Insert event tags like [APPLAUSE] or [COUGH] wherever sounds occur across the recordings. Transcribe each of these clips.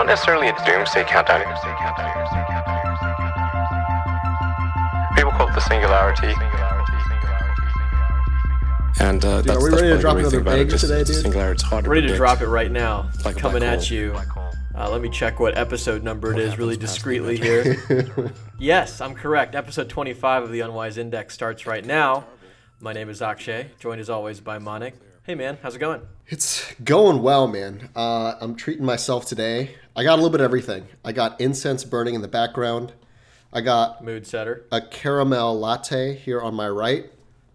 not necessarily a doomsday countdown. People call it the singularity. And uh, that's, are we that's ready to probably drop the another thing it, just today, dude? Singularity, it's hard to Ready to drop it right now. Like Coming at you. Uh, let me check what episode number it is really discreetly here. [LAUGHS] yes, I'm correct. Episode 25 of the Unwise Index starts right now. My name is Akshay, joined as always by Monik. Hey man, how's it going? It's going well, man. Uh, I'm treating myself today. I got a little bit of everything. I got incense burning in the background. I got Mood setter. a caramel latte here on my right.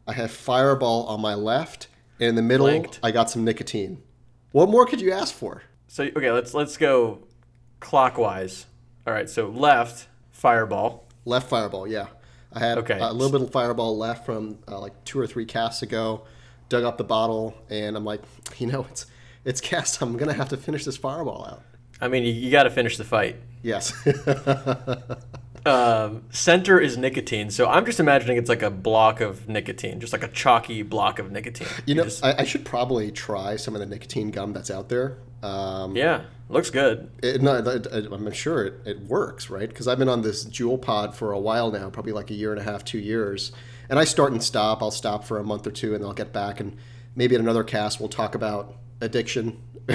I have Fireball on my left. And in the middle. I got some nicotine. What more could you ask for? So okay, let's let's go clockwise. All right, so left fireball. Left Fireball, yeah. I had Okay. a little bit of Fireball left from uh, like two or three casts ago. Dug up the bottle, and I'm like, [LAUGHS] you know, it's it's cast. I'm gonna have to finish this Fireball out. I mean, you, you got to finish the fight. Yes. [LAUGHS] Um, center is nicotine, so I'm just imagining it's like a block of nicotine, just like a chalky block of nicotine. You know, just- I, I should probably try some of the nicotine gum that's out there. Um, yeah, looks good. it, no, it- I'm sure it, it works, right? Because I've been on this Juul Pod for a while now, probably like a year and a half, two years. And I start and stop. I'll stop for a month or two, and then I'll get back. And maybe in another cast, we'll talk about addiction. [LAUGHS]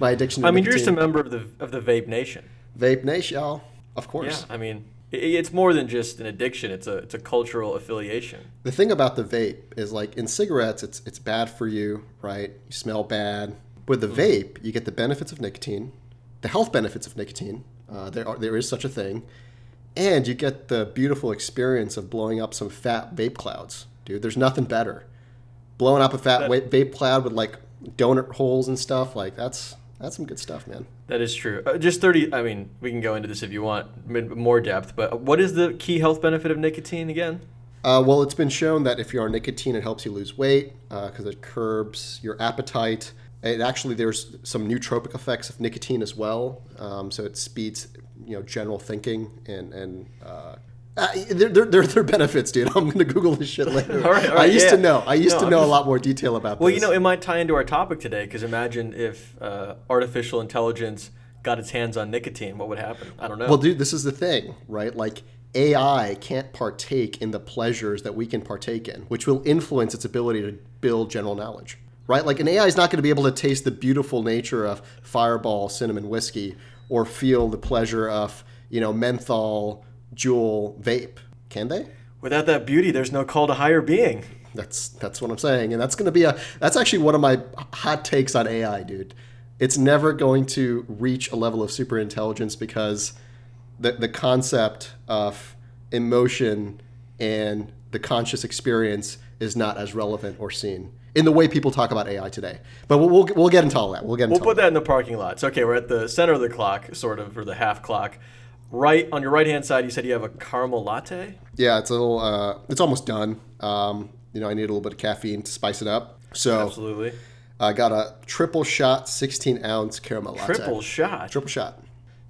My addiction. To I mean, you're just a member of the of the vape nation. vape nation, y'all. Of Yeah, course. I mean, it's more than just an addiction. It's a it's a cultural affiliation. The thing about the vape is like in cigarettes, it's it's bad for you, right? You smell bad. With the vape, you get the benefits of nicotine, the health benefits of nicotine. Uh, there are there is such a thing, and you get the beautiful experience of blowing up some fat vape clouds, dude. There's nothing better. Blowing up a fat That- vape cloud with like donut holes and stuff, like that's that's some good stuff, man. That is true. Uh, just thirty. I mean, we can go into this if you want more depth. But what is the key health benefit of nicotine again? Uh, well, it's been shown that if you're on nicotine, it helps you lose weight because it curbs your appetite. It actually there's some nootropic effects of nicotine as well, um, so it speeds you know general thinking and and uh, uh, there, there, there, there are benefits, dude. [LAUGHS] I'm gonna Google this shit later. [LAUGHS] All right, all I used yeah. to know. I used No, to know just- a lot more detail about Well, this. you know, it might tie into our topic today. Because imagine if uh, artificial intelligence got its hands on nicotine, what would happen? I don't know. Well, dude, this is the thing, right? Like AI can't partake in the pleasures that we can partake in, which will influence its ability to build general knowledge, right? Like an AI is not going to be able to taste the beautiful nature of Fireball cinnamon whiskey or feel the pleasure of, you know, menthol Juul vape. Can they? Without that beauty, there's no call to higher being. That's that's what I'm saying, and that's going to be a that's actually one of my hot takes on AI, dude. It's never going to reach a level of super intelligence because the the concept of emotion and the conscious experience is not as relevant or seen in the way people talk about AI today. But we'll we'll, we'll get into all that. We'll get into We'll put that in the parking lot. It's okay. We're at the center of the clock, sort of, or the half clock. Right on your right hand side, you said you have a caramel latte. Yeah, it's a little. Uh, it's almost done. Um, you know, I need a little bit of caffeine to spice it up. So Absolutely. I got a triple shot, 16 ounce caramel latte. Triple shot. Triple shot.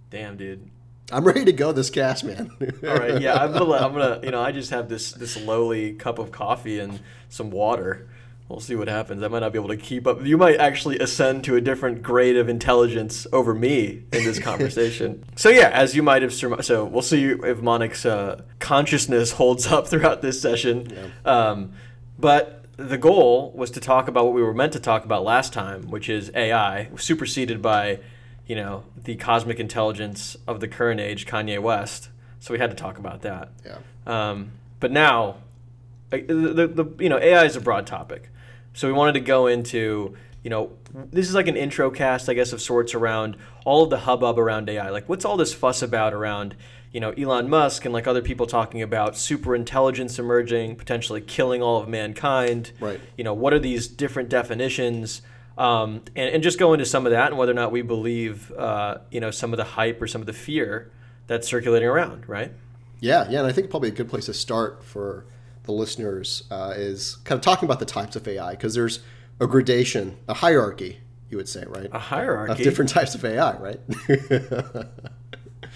Damn, dude. I'm ready to go this cast, man. All right, yeah, I'm gonna, I'm gonna, you know, I just have this this lowly cup of coffee and some water. We'll see what happens. I might not be able to keep up. You might actually ascend to a different grade of intelligence over me in this [LAUGHS] conversation. so yeah, as you might have surmised, so we'll see if Monic's uh, consciousness [LAUGHS] holds up throughout this session. Um, but the goal was to talk about what we were meant to talk about last time, which is AI, superseded by, you know, the cosmic intelligence of the current age, Kanye West. So we had to talk about that. yeah. Um, but now, the, the, the you know AI is a broad topic, so we wanted to go into you know this is like an intro cast, I guess, of sorts around all of the hubbub around AI. Like, what's all this fuss about around you know Elon Musk and like other people talking about super intelligence emerging, potentially killing all of mankind. Right. You know, what are these different definitions? Um, and, and just go into some of that and whether or not we believe, uh, you know, some of the hype or some of the fear that's circulating around, right? Yeah, yeah, and I think probably a good place to start for the listeners uh, is kind of talking about the types of AI because there's a gradation, a hierarchy, you would say, right? A hierarchy. Of different types of AI, right?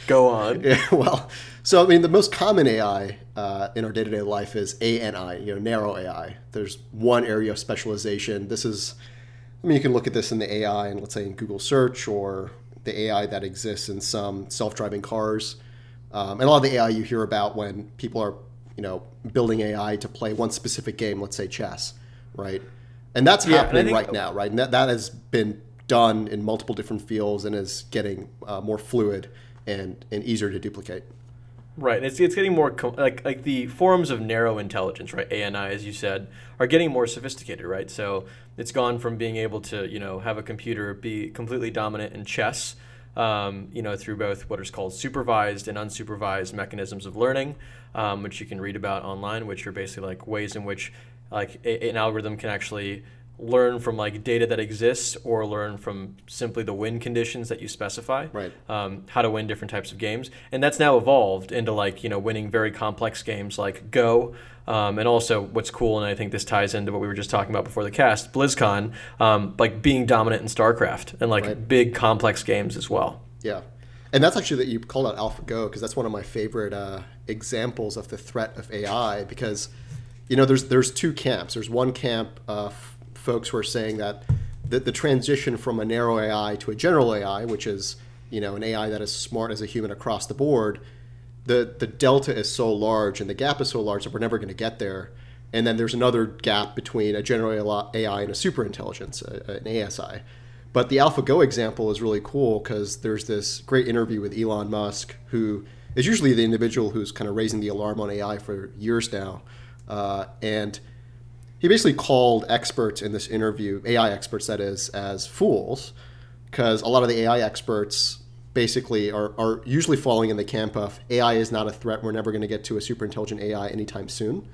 Go on. [LAUGHS] Yeah, well, so I mean, the most common AI uh, in our day-to-day life is ANI, you know, narrow AI. There's one area of specialization. This is, I mean, you can look at this in the AI and let's say in Google search or the AI that exists in some self-driving cars, um, and a lot of the AI you hear about when people are, you know, building AI to play one specific game, let's say chess, right? And that's Yeah, and happening think- right now, right? And that, that has been done in multiple different fields and is getting uh, more fluid and, and easier to duplicate. Right. And it's, it's getting more com- like like the forms of narrow intelligence, right? ANI, as you said, are getting more sophisticated, right? So it's gone from being able to you know have a computer be completely dominant in chess, um, you know, through both what is called supervised and unsupervised mechanisms of learning, um, which you can read about online, which are basically like ways in which like a, an algorithm can actually learn from like data that exists or learn from simply the win conditions that you specify Right. um, how to win different types of games and that's now evolved into like you know winning very complex games like go um, and also what's cool and i think this ties into what we were just talking about before the cast blizzcon um, like being dominant in starcraft and like Right. big complex games as well Yeah, and that's actually that you called out AlphaGo because that's one of my favorite uh, examples of the threat of AI because you know there's there's two camps. There's one camp uh, folks who are saying that the, the transition from a narrow AI to a general AI, which is you know an AI that is smart as a human across the board, the the delta is so large and the gap is so large that we're never going to get there. And then there's another gap between a general AI and a superintelligence, an ASI. But the AlphaGo example is really cool because there's this great interview with Elon Musk, who is usually the individual who's kind of raising the alarm on AI for years now. Uh, and he basically called experts in this interview, AI experts that is, as fools, because a lot of the AI experts basically are, are usually falling in the camp of AI is not a threat. We're never going to get to a super intelligent AI anytime soon.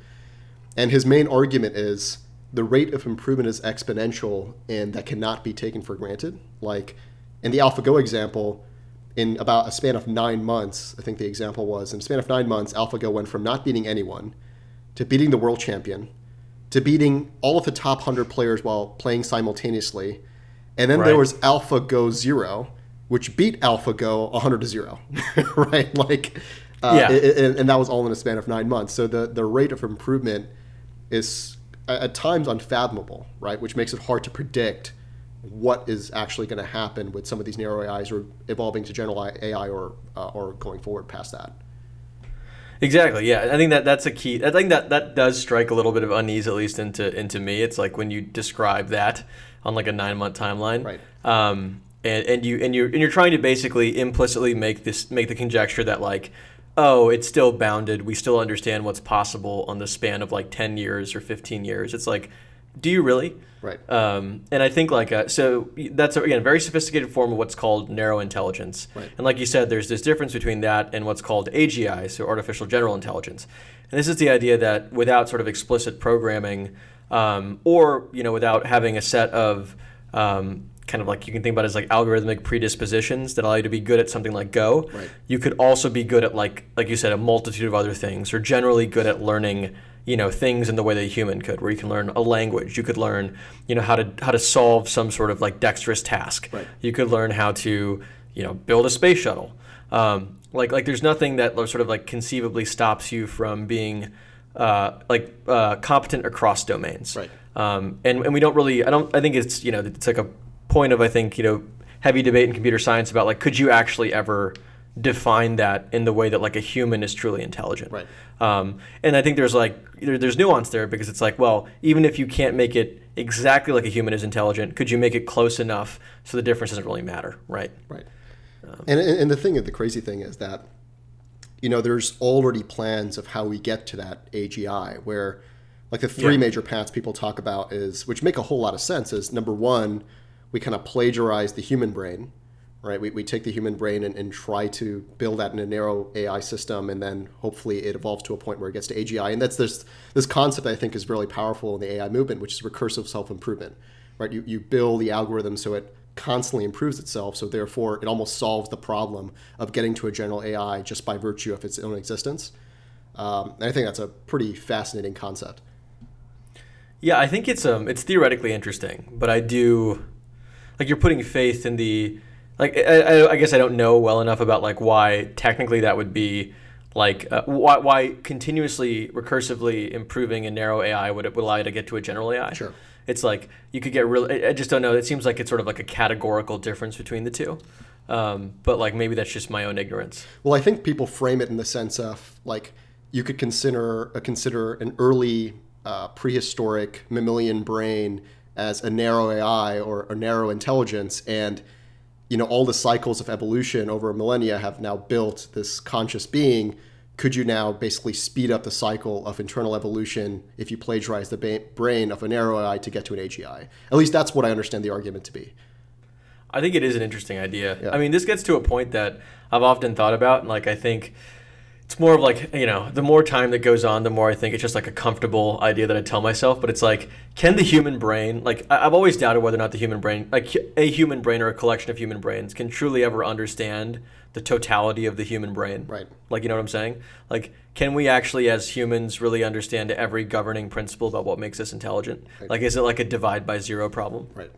And his main argument is the rate of improvement is exponential and that cannot be taken for granted. Like in the AlphaGo example, in about a span of nine months, I think the example was in a span of nine months, AlphaGo went from not beating anyone to beating the world champion to beating all of the top 100 players while playing simultaneously. And then there Right. was AlphaGo Zero, which beat AlphaGo 100 to 0, [LAUGHS] right? Like, uh, Yeah. and, and that was all in a span of nine months. So the, the rate of improvement is at times unfathomable, right? Which makes it hard to predict what is actually going to happen with some of these narrow AIs or evolving to general AI or, uh, or going forward past that. Exactly. Yeah, I think that that's a key. I think that that does strike a little bit of unease, at least into into me. It's like when you describe that on like a nine month timeline, Right. Um, and, and you and you and you're trying to basically implicitly make this make the conjecture that like, oh, it's still bounded. We still understand what's possible on the span of like ten years or fifteen years. It's like, do you really? Right. Um, and I think like uh, so that's again a very sophisticated form of what's called narrow intelligence. Right. And like you said, there's this difference between that and what's called AGI, so artificial general intelligence. And this is the idea that without sort of explicit programming, um, or you know, without having a set of um, kind of like you can think about it as like algorithmic predispositions that allow you to be good at something like Go. Right. You could also be good at like like you said a multitude of other things, or generally good at learning you know things in the way that a human could where you can learn a language you could learn you know how to how to solve some sort of like dexterous task Right. you could learn how to you know build a space shuttle um, like like there's nothing that sort of like conceivably stops you from being uh, like uh, competent across domains Right. um, and, and we don't really i don't i think it's you know it's like a point of i think you know heavy debate in computer science about like could you actually ever define that in the way that like a human is truly intelligent Right. um, and I think there's like there, there's nuance there because it's like, well, even if you can't make it exactly like a human is intelligent, could you make it close enough so the difference doesn't really matter, right? Right. and, and and the thing, the crazy thing is that, you know, there's already plans of how we get to that AGI, where, like the three Yeah. major paths people talk about is, which make a whole lot of sense, is number one, we kind of plagiarize the human brain, right? We, we take the human brain and, and try to build that in a narrow AI system, and then hopefully it evolves to a point where it gets to AGI. And that's this this concept I think is really powerful in the AI movement, which is recursive self improvement, right? You you build the algorithm so it constantly improves itself, so therefore it almost solves the problem of getting to a general AI just by virtue of its own existence. Um, and I think that's a pretty fascinating concept. Yeah, I think it's um it's theoretically interesting, but I do like you're putting faith in the like I, I, I guess I don't know well enough about like why technically that would be like uh, why, why continuously recursively improving a narrow AI would, would allow you to get to a general AI. Sure. It's like you could get real. I I just don't know. It seems like it's sort of like a categorical difference between the two. Um, but like maybe that's just my own ignorance. Well, I think people frame it in the sense of like you could consider uh, consider an early uh, prehistoric mammalian brain as a narrow AI or a narrow intelligence, and you know all the cycles of evolution over millennia have now built this conscious being. Could you now basically speed up the cycle of internal evolution if you plagiarize the ba- brain of a narrow AI to get to an AGI? At least that's what I understand the argument to be. I think it is an interesting idea. Yeah. I mean, this gets to a point that I've often thought about, and like I think it's more of like you know, the more time that goes on, the more I think it's just like a comfortable idea that I tell myself. But it's like, can the human brain, like I've always doubted whether or not the human brain, like a human brain or a collection of human brains, can truly ever understand the totality of the human brain. Right. Like you know what I'm saying? Like, can we actually, as humans, really understand every governing principle about what makes us intelligent? Like, is it like a divide by zero problem? Right.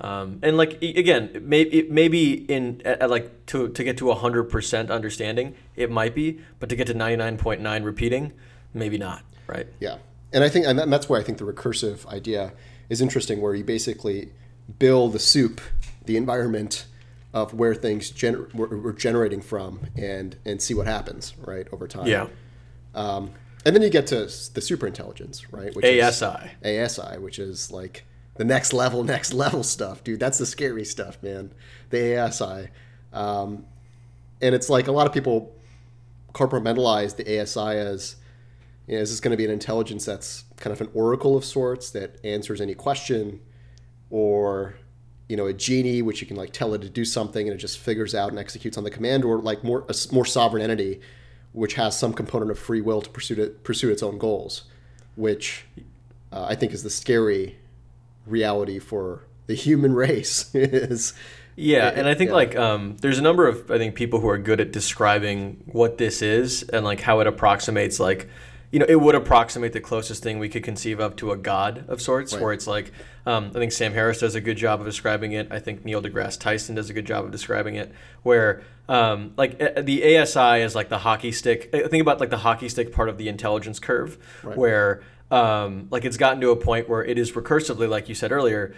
Um, and like again, maybe maybe in at, at like to to get to hundred percent understanding, it might be, but to get to ninety nine point nine repeating, maybe not. Right. Yeah, and I think, and that's where I think the recursive idea is interesting, where you basically build the soup, the environment of where things gener- were, generating from, and and see what happens, right, over time. Yeah. Um, and then you get to the superintelligence, right? Which is- ASI. ASI, which is like the next level, next level stuff, dude. That's the scary stuff, man. The ASI, um, and it's like a lot of people compartmentalize the ASI as, you know, is this going to be an intelligence that's kind of an oracle of sorts that answers any question, or you know, a genie which you can like tell it to do something and it just figures out and executes on the command, or like more a more sovereign entity which has some component of free will to pursue it, pursue its own goals, which uh, I think is the scary reality for the human [LAUGHS] race. is Yeah, and I think yeah. like um, there's a number of I think people who are good at describing what this is and like how it approximates like you know it would approximate the closest thing we could conceive of to a god of sorts Right. where it's like um, I think Sam Harris does a good job of describing it I think Neil deGrasse Tyson does a good job of describing it where um, like uh, the ASI is like the hockey stick uh, think about like the hockey stick part of the intelligence curve Right. where um, like it's gotten to a point where it is recursively like you said earlier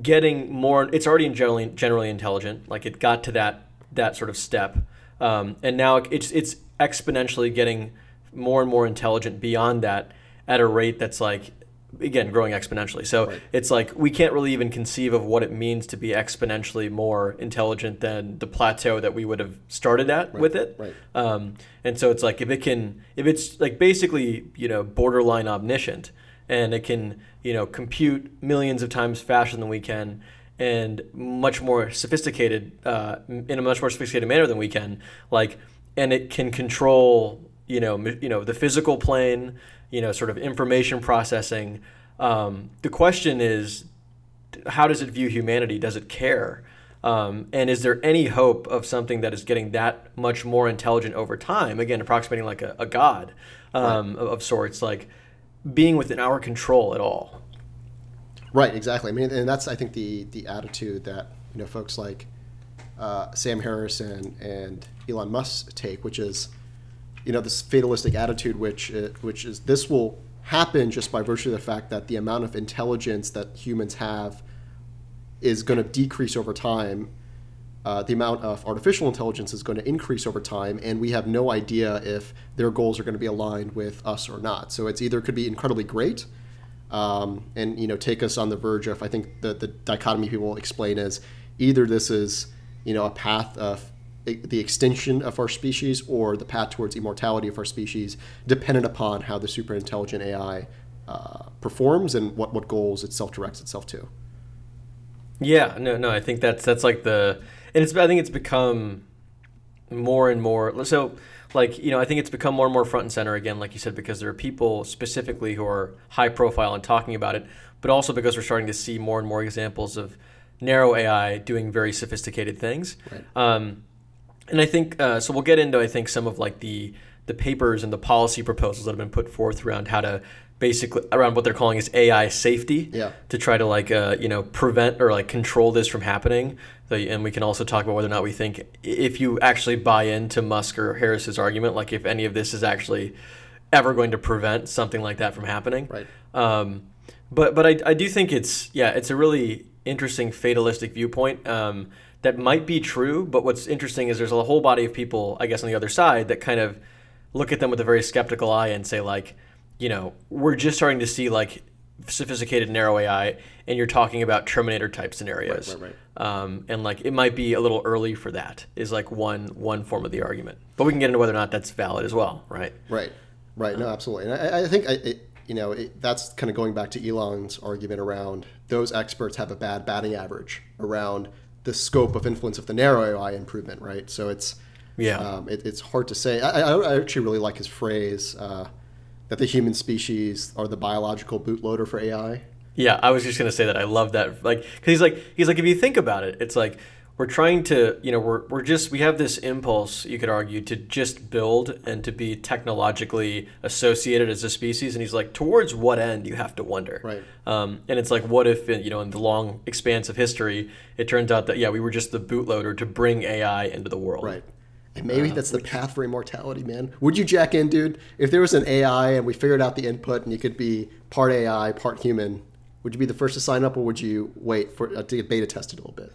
getting more it's already generally generally intelligent. Like it got to that that sort of step. Um, and now it's it's exponentially getting more and more intelligent beyond that at a rate that's like again growing exponentially so Right. it's like we can't really even conceive of what it means to be exponentially more intelligent than the plateau that we would have started at with it right. um, and so it's like if it can, if it's like basically, you know, borderline omniscient, and it can, you know, compute millions of times faster than we can, and much more sophisticated, uh, in a much more sophisticated manner than we can, like, and it can control, you know, m- you know, the physical plane, you know, sort of information processing. Um, the question is, how does it view humanity? Does it care? Um, and is there any hope of something that is getting that much more intelligent over time? Again, approximating like a, a god um, of, of sorts, like being within our control at all. Right, exactly. I mean, and that's I think the the attitude that you know folks like uh, Sam Harris and, and Elon Musk take, which is you know this fatalistic attitude, which uh, which is this will happen just by virtue of the fact that the amount of intelligence that humans have is going to decrease over time. Uh, the amount of artificial intelligence is going to increase over time, and we have no idea if their goals are going to be aligned with us or not. So it's either could be incredibly great, um, and you know take us on the verge of. I think the the dichotomy people explain is either this is you know a path of the extinction of our species or the path towards immortality of our species, dependent upon how the super intelligent AI uh, performs and what what goals it self directs itself to. Yeah, no, no, I think that's that's like the, and it's I think it's become more and more so like you know I think it's become more and more front and center again, like you said, because there are people specifically who are high profile and talking about it, but also because we're starting to see more and more examples of narrow AI doing very sophisticated things. Right. Um, and I think uh, so. We'll get into I think some of like the the papers and the policy proposals that have been put forth around how to basically around what they're calling is AI safety Yeah. to try to like uh, you know prevent or like control this from happening. And we can also talk about whether or not we think if you actually buy into Musk or Harris's argument, like if any of this is actually ever going to prevent something like that from happening. Right. Um, but but I, I do think it's yeah it's a really interesting fatalistic viewpoint. Um, that might be true, but what's interesting is there's a whole body of people, I guess, on the other side that kind of look at them with a very skeptical eye and say like, you know, we're just starting to see like sophisticated narrow AI, and you're talking about Terminator type scenarios. Right, right, Um, and like it might be a little early for that. Is like one one form of the argument, but we can get into whether or not that's valid as well, right? Right, right. No, absolutely. And I, I think I, it, you know it, that's kind of going back to Elon's argument around those experts have a bad batting average around the scope of influence of the narrow AI improvement, right? So it's Yeah. um, it, it's hard to say. I, I, I actually really like his phrase uh, that the human species are the biological bootloader for AI. Yeah, I was just gonna say that. I love that. Like, cause he's like, he's like, if you think about it, it's like we're trying to, you know, we're we're just we have this impulse, you could argue, to just build and to be technologically associated as a species. And he's like, towards what end? You have to wonder. Right. Um, and it's like, what if, you know, in the long expanse of history, it turns out that yeah, we were just the bootloader to bring AI into the world. Right. And maybe that's the path for immortality, man. Would you jack in, dude? If there was an AI and we figured out the input and you could be part AI, part human, would you be the first to sign up or would you wait for uh, to get beta tested a little bit?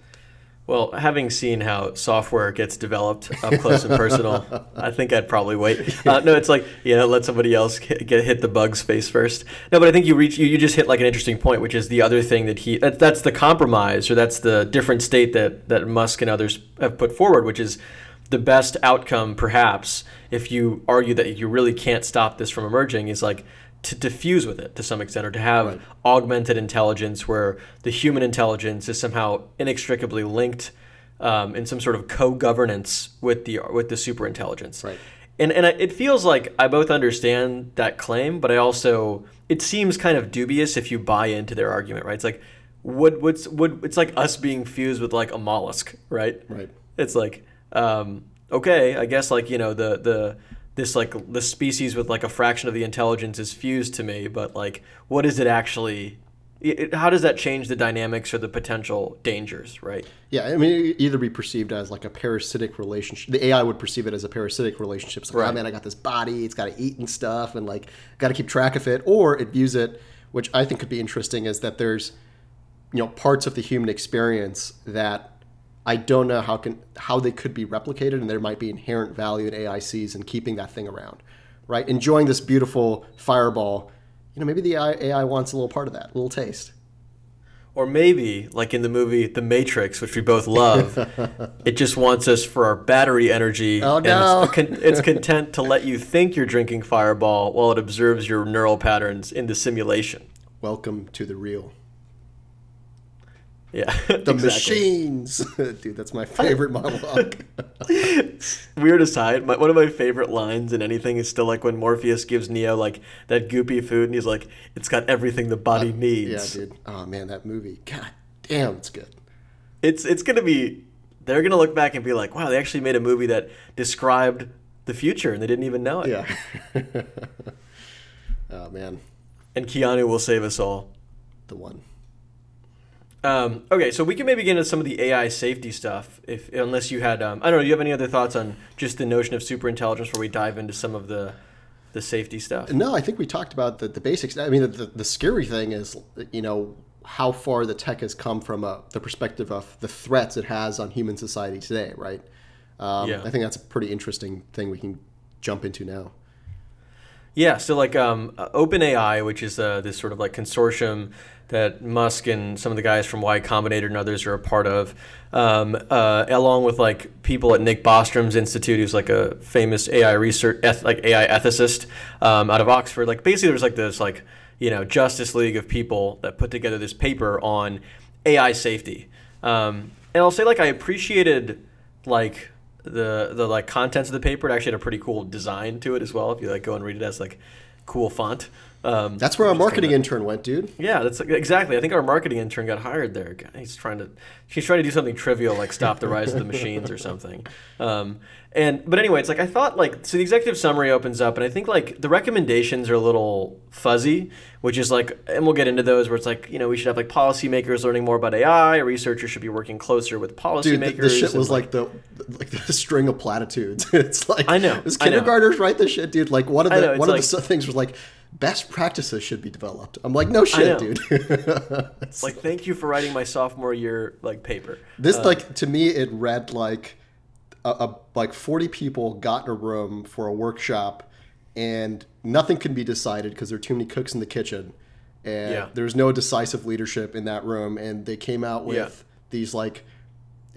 Well, having seen how software gets developed up close and personal, [LAUGHS] I think I'd probably wait. Uh, no, it's like you know, let somebody else get, get hit the bugs face first. No, but I think you reach you, you just hit like an interesting point, which is the other thing that he that, that's the compromise or that's the different state that that Musk and others have put forward, which is the best outcome, perhaps, if you argue that you really can't stop this from emerging, is like to diffuse with it to some extent, or to have Right. augmented intelligence where the human intelligence is somehow inextricably linked um, in some sort of co-governance with the with the superintelligence. Right. And and I- it feels like I both understand that claim, but I also it seems kind of dubious if you buy into their argument, right? It's like would would would it's like us being fused with like a mollusk, right? Right. It's like um, okay, I guess like you know the the this like the species with like a fraction of the intelligence is fused to me, but like what is it actually? It, it- how does that change the dynamics or the potential dangers, right? Yeah, I mean, either be perceived as like a parasitic relationship. The AI would perceive it as a parasitic relationship. It's like, Right. oh man, I got this body, it's got to eat and stuff, and like, got to keep track of it. Or it views it, which I think could be interesting, is that there's, you know, parts of the human experience that I don't know how can how they could be replicated, and there might be inherent value in AICs and keeping that thing around, right? Enjoying this beautiful fireball. You know, maybe the AI, AI wants a little part of that, a little taste. Or maybe, like in the movie The Matrix, which we both love, [LAUGHS] it just wants us for our battery energy. Oh, and no. It's, con- it's content to let you think you're drinking Fireball while it observes your neural patterns in the simulation. Welcome to the real. Yeah, [LAUGHS] The exactly. machines, [LAUGHS] dude. That's my favorite monologue. [LAUGHS] Weird aside, my, one of my favorite lines in anything is still like when Morpheus gives Neo like that goopy food, and he's like, "It's got everything the body yeah, needs." Yeah, dude. Oh man, that movie. God damn, it's good. It's it's gonna be. They're gonna look back and be like, "Wow, they actually made a movie that described the future, and they didn't even know it." Yeah. oh man, And Keanu will save us all. the one. Um, okay, so we can maybe get into some of the AI safety stuff, if unless you had, um, I don't know, do you have any other thoughts on just the notion of superintelligence before we dive into some of the the safety stuff? No, I think we talked about the, the basics. I mean, the, the, the scary thing is, you know, how far the tech has come from uh, the perspective of the threats it has on human society today, right? Um, Yeah. I think that's a pretty interesting thing we can jump into now. Yeah, so like um, uh, OpenAI, which is uh, this sort of like consortium that Musk and some of the guys from Y Combinator and others are a part of, um, uh, along with like people at Nick Bostrom's institute, who's like a famous AI research, eth- like AI ethicist um, out of Oxford. Like basically, there's like this like you know Justice League of people that put together this paper on AI safety. Um, and I'll say like I appreciated like the the like contents of the paper. It actually had a pretty cool design to it as well. If you like go and read it as like cool font. Um, That's where our marketing intern went, dude. yeah, that's exactly. I think our marketing intern got hired there. He's trying to, she's trying to do something trivial like stop the rise of the [LAUGHS] machines or something. Um, and but anyway, it's like I thought like so the executive summary opens up, and I think like the recommendations are a little fuzzy, which is like, and we'll get into those where it's like you know we should have like policymakers learning more about AI, researchers should be working closer with Dude, policymakers. th- this shit was like the like the string of platitudes. [LAUGHS] it's like I know, This kindergartners write this shit, dude. Like one of the know, one of the things was like best practices should be developed. I'm like, no shit, dude. [LAUGHS] Like thank you for writing my sophomore year like paper. This uh, like to me it read like a, a like 40 people got in a room for a workshop and nothing can be decided because there are too many cooks in the kitchen and Yeah. there's no decisive leadership in that room and they came out with Yeah. these like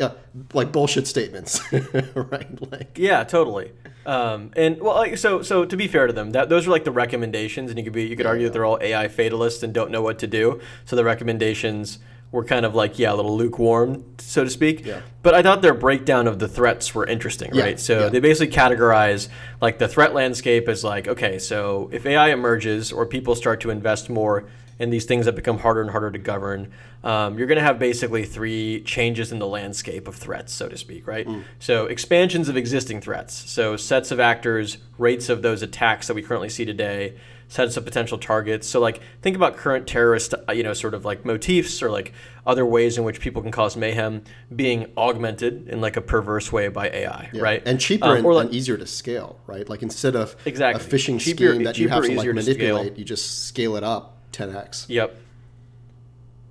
yeah, like bullshit statements, [LAUGHS] right? Like Yeah, totally. Um, and well, like, so so to be fair to them, that those are like the recommendations, and you could be you could argue that they're all AI fatalists and don't know what to do. So the recommendations were kind of like yeah, a little lukewarm, so to speak. Yeah. But I thought their breakdown of the threats were interesting, Yeah, right? So yeah. they basically categorize like the threat landscape as like okay, so if AI emerges or people start to invest more in these things that become harder and harder to govern, um, you're going to have basically three changes in the landscape of threats, so to speak, right? So expansions of existing threats, so sets of actors, rates of those attacks that we currently see today, sets of potential targets. So like think about current terrorist, uh, you know, sort of like motifs or like other ways in which people can cause mayhem being augmented in like a perverse way by AI, Yeah. right? And cheaper Um, and, or like and easier to scale, right? Like instead of Exactly. a phishing Cheaper- scheme that you have to like easier to manipulate, you just scale it up 10x. Yep.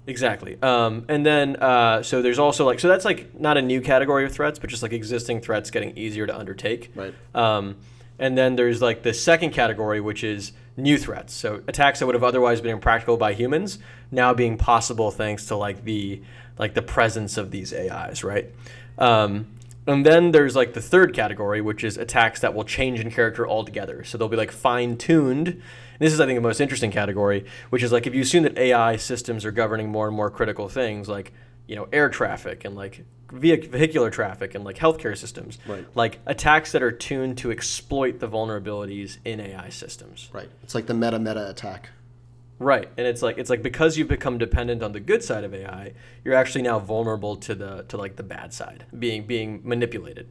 Exactly. Um, and then, uh, so there's also like, so that's like not a new category of threats, but just like existing threats getting easier to undertake. Right. Um, and then there's like the second category, which is new threats. So attacks that would have otherwise been impractical by humans now being possible thanks to like the like the presence of these AIs, right? Um, and then there's like the third category, which is attacks that will change in character altogether. So they'll be like fine tuned. This is, I think, the most interesting category, which is like if you assume that AI systems are governing more and more critical things, like you know air traffic and like vehicular traffic and like healthcare systems, Right. like attacks that are tuned to exploit the vulnerabilities in AI systems. Right. It's like the meta meta attack. Right. And it's like it's like because you've become dependent on the good side of AI, you're actually now vulnerable to the to like the bad side, being being manipulated.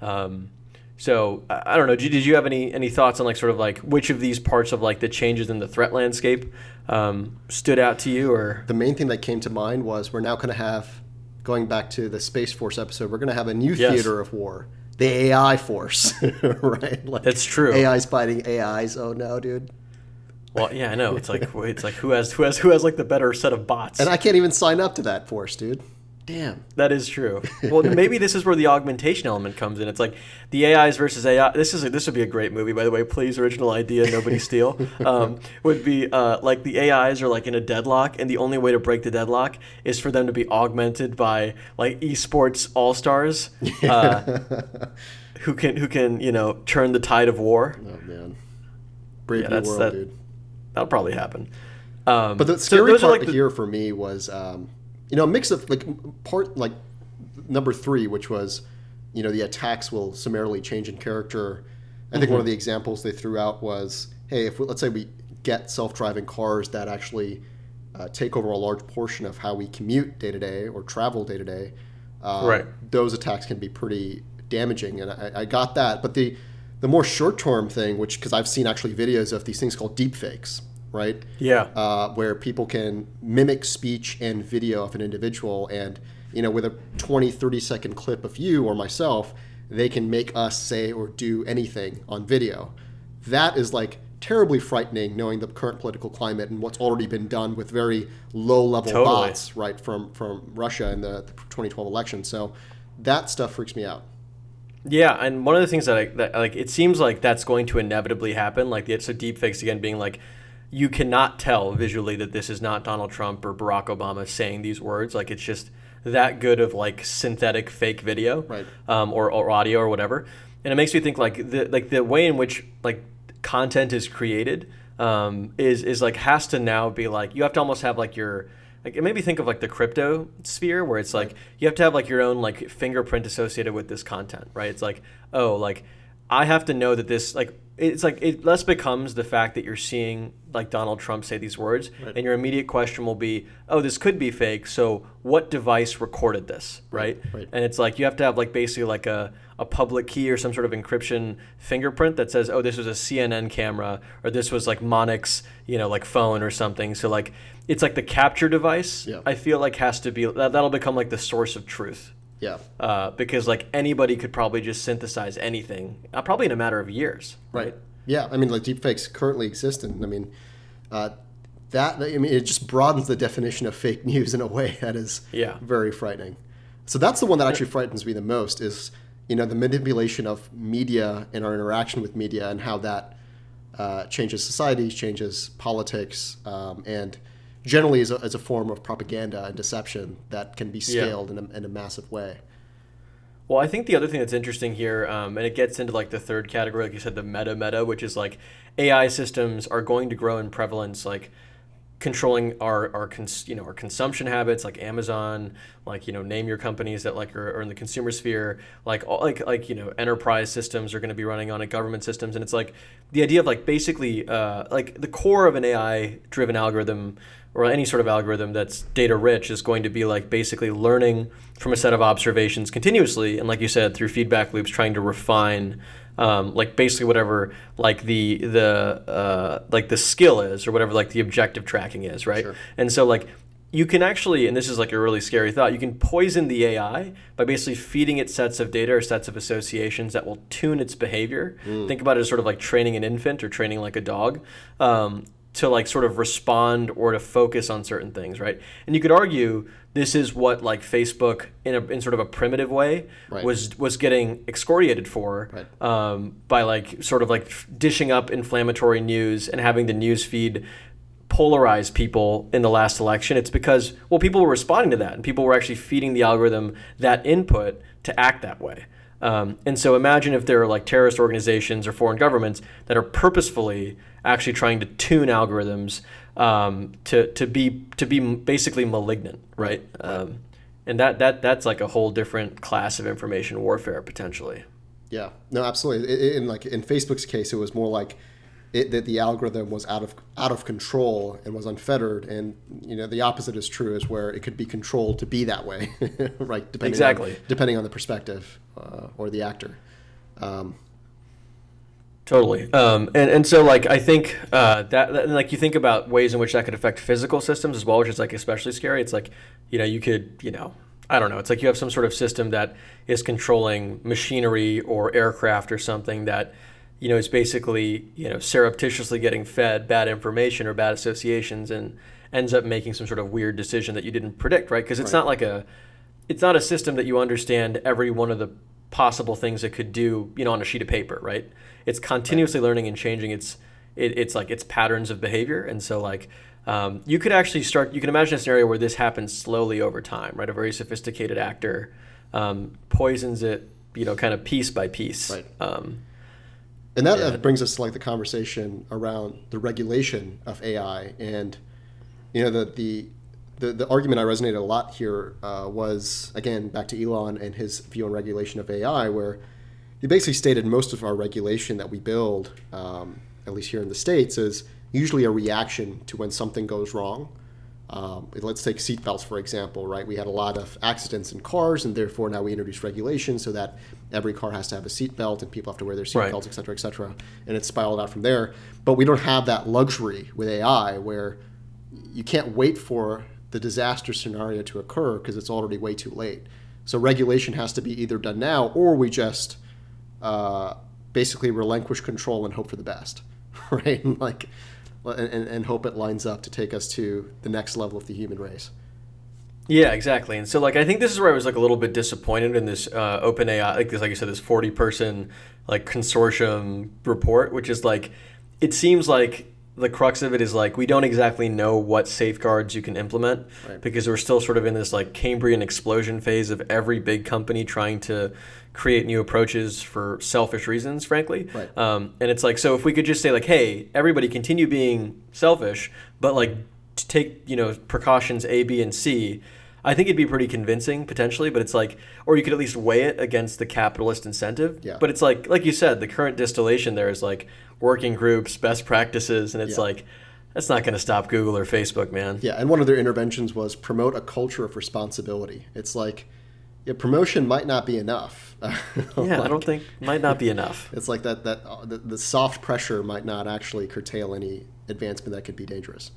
Um, so I don't know. Did, did you have any any thoughts on like sort of like which of these parts of like the changes in the threat landscape um, stood out to you, or The main thing that came to mind was we're now going to have, going back to the Space Force episode, we're going to have a new Yes. theater of war. The AI force, [LAUGHS] right? Like That's true. AI's fighting AIs. Oh no, dude! well, yeah, I know. It's like it's like who has who has who has like the better set of bots. And I can't even sign up to that force, dude. Damn. That is true. [LAUGHS] Well, maybe this is where the augmentation element comes in. It's like the AIs versus AI. This is a, this would be a great movie, by the way. Please, original idea, nobody steal. [LAUGHS] Um, would be uh, like the AIs are like in a deadlock, and the only way to break the deadlock is for them to be augmented by like esports all stars, uh, [LAUGHS] who can who can you know turn the tide of war. Oh man. Brave Yeah, new that's- world, that- dude. That'll probably happen. Um, But the scary those are part like the- here for me was, um, you know, a mix of like part like number three, which was, you know, the attacks will summarily change in character. I think Mm-hmm. one of the examples they threw out was, hey, if we, let's say we get self-driving cars that actually uh, take over a large portion of how we commute day to day or travel day to day, uh, Right. Those attacks can be pretty damaging, and I, I got that. But the the more short-term thing, which because I've seen actually videos of these things called deepfakes, right? yeah. uh, where people can mimic speech and video of an individual and you know with a 20 30 second clip of you or myself they can make us say or do anything on video that is like terribly frightening knowing the current political climate and what's already been done with very low level Totally. bots right from from russia in the, the 2012 election so that stuff freaks me out Yeah, and one of the things that, I, that like it seems like that's going to inevitably happen. Like the so deepfakes again being like, you cannot tell visually that this is not Donald Trump or Barack Obama saying these words. Like it's just that good of like synthetic fake video, Right. Um, or, or audio or whatever. And it makes me think like the like the way in which like content is created um, is is like has to now be like you have to almost have like your like it made me think of like the crypto sphere where it's like you have to have like your own like fingerprint associated with this content right it's like oh like i have to know that this like it's like it less becomes the fact that you're seeing like donald trump say these words and your immediate question will be oh this could be fake so what device recorded this? Right, right. and it's like you have to have like basically like a, a public key or some sort of encryption fingerprint that says oh this was a cnn camera or this was like monix you know like phone or something. So like it's like the capture device Yeah. i feel like has to be that, that'll become like the source of truth yeah uh, because like anybody could probably just synthesize anything uh, probably in a matter of years right, Yeah, I mean, like deepfakes currently exist, and I mean, uh, that I mean, it just broadens the definition of fake [LAUGHS] news in a way that is Yeah. very frightening. So that's the one that actually frightens me the most is you know the manipulation of media and our interaction with media and how that uh, changes societies, changes politics, um, and generally is a, is a form of propaganda and deception that can be scaled in, a, in a massive way. Well, I think the other thing that's interesting here, um, and it gets into like the third category, like you said, the meta meta, which is like AI systems are going to grow in prevalence, like controlling our our cons- you know our consumption habits, like Amazon, like you know name your companies that like are, are in the consumer sphere, like all, like like you know enterprise systems are going to be running on it, government systems, and it's like the idea of like basically uh, like the core of an AI driven algorithm or any sort of algorithm that's data rich is going to be like basically learning from a set of observations continuously and like you said through feedback loops trying to refine um, like basically whatever like the the uh, like the skill is or whatever like the objective tracking is right? Sure. and so like you can actually and this is like a really scary thought you can poison the ai by basically feeding it sets of data or sets of associations that will tune its behavior. Think about it as sort of like training an infant or training like a dog. Um, to like sort of respond or to focus on certain things, right? And you could argue this is what like Facebook in a in sort of a primitive way Right. was was getting excoriated for Right. um, by like sort of like dishing up inflammatory news and having the news feed polarize people in the last election. It's because well people were responding to that and people were actually feeding the algorithm that input to act that way. Um, and so imagine if there are like terrorist organizations or foreign governments that are purposefully actually trying to tune algorithms um, to, to be to be basically malignant, right? Um, and that, that that's like a whole different class of information warfare potentially. Yeah, no, absolutely. I- I- In like in Facebook's case, it was more like it, that the algorithm was out of out of control and was unfettered, and you know the opposite is true, is where it could be controlled to be that way, [LAUGHS] right? Depending Exactly. on, depending on the perspective uh, or the actor. Um, Totally. Um, and, and so like I think uh, that, that like you think about ways in which that could affect physical systems as well, which is like especially scary. It's like you know you could you know I don't know. It's like you have some sort of system that is controlling machinery or aircraft or something that you know is basically you know surreptitiously getting fed bad information or bad associations and ends up making some sort of weird decision that you didn't predict, right? Because it's not like a it's not a system that you understand every one of the possible things it could do, you know, on a sheet of paper, right? It's continuously learning and changing its it, it's like its patterns of behavior, and so like um, you could actually start. You can imagine a scenario where this happens slowly over time, right? A very sophisticated actor um, poisons it, you know, kind of piece by piece. Right. Um, And that, Yeah. that brings us to like the conversation around the regulation of AI, and you know the the the, the argument I resonated a lot here uh, was again back to Elon and his view on regulation of AI, where he basically stated most of our regulation that we build, um, at least here in the states, is usually a reaction to when something goes wrong. Um, let's take seatbelts for example, right? We had a lot of accidents in cars, and therefore now we introduce regulation so that every car has to have a seatbelt and people have to wear their Right. seatbelts, et cetera, et cetera. And it's spiraled out from there. But we don't have that luxury with AI where you can't wait for the disaster scenario to occur because it's already way too late. So regulation has to be either done now or we just uh, basically relinquish control and hope for the best, [LAUGHS] right? And like, and, and hope it lines up to take us to the next level of the human race. Yeah, exactly. And so, like, I think this is where I was like a little bit disappointed in this uh, OpenAI, like this, like you said, this forty-person like consortium report, which is like, it seems like the crux of it is like we don't exactly know what safeguards you can implement Right. because we're still sort of in this like Cambrian explosion phase of every big company trying to create new approaches for selfish reasons, frankly. Right. Um, and it's like, so if we could just say like, hey, everybody continue being selfish, but like to take you know precautions A, B, and C. I think it'd be pretty convincing potentially, but it's like, or you could at least weigh it against the capitalist incentive. Yeah. But it's like, like you said, the current distillation there is like working groups, best practices, and it's Yeah. like, that's not going to stop Google or Facebook, man. Yeah, and one of their interventions was promote a culture of responsibility. It's like, yeah, promotion might not be enough. [LAUGHS] Yeah, I don't think might not be enough. [LAUGHS] It's like that that uh, the, the soft pressure might not actually curtail any advancement that could be dangerous.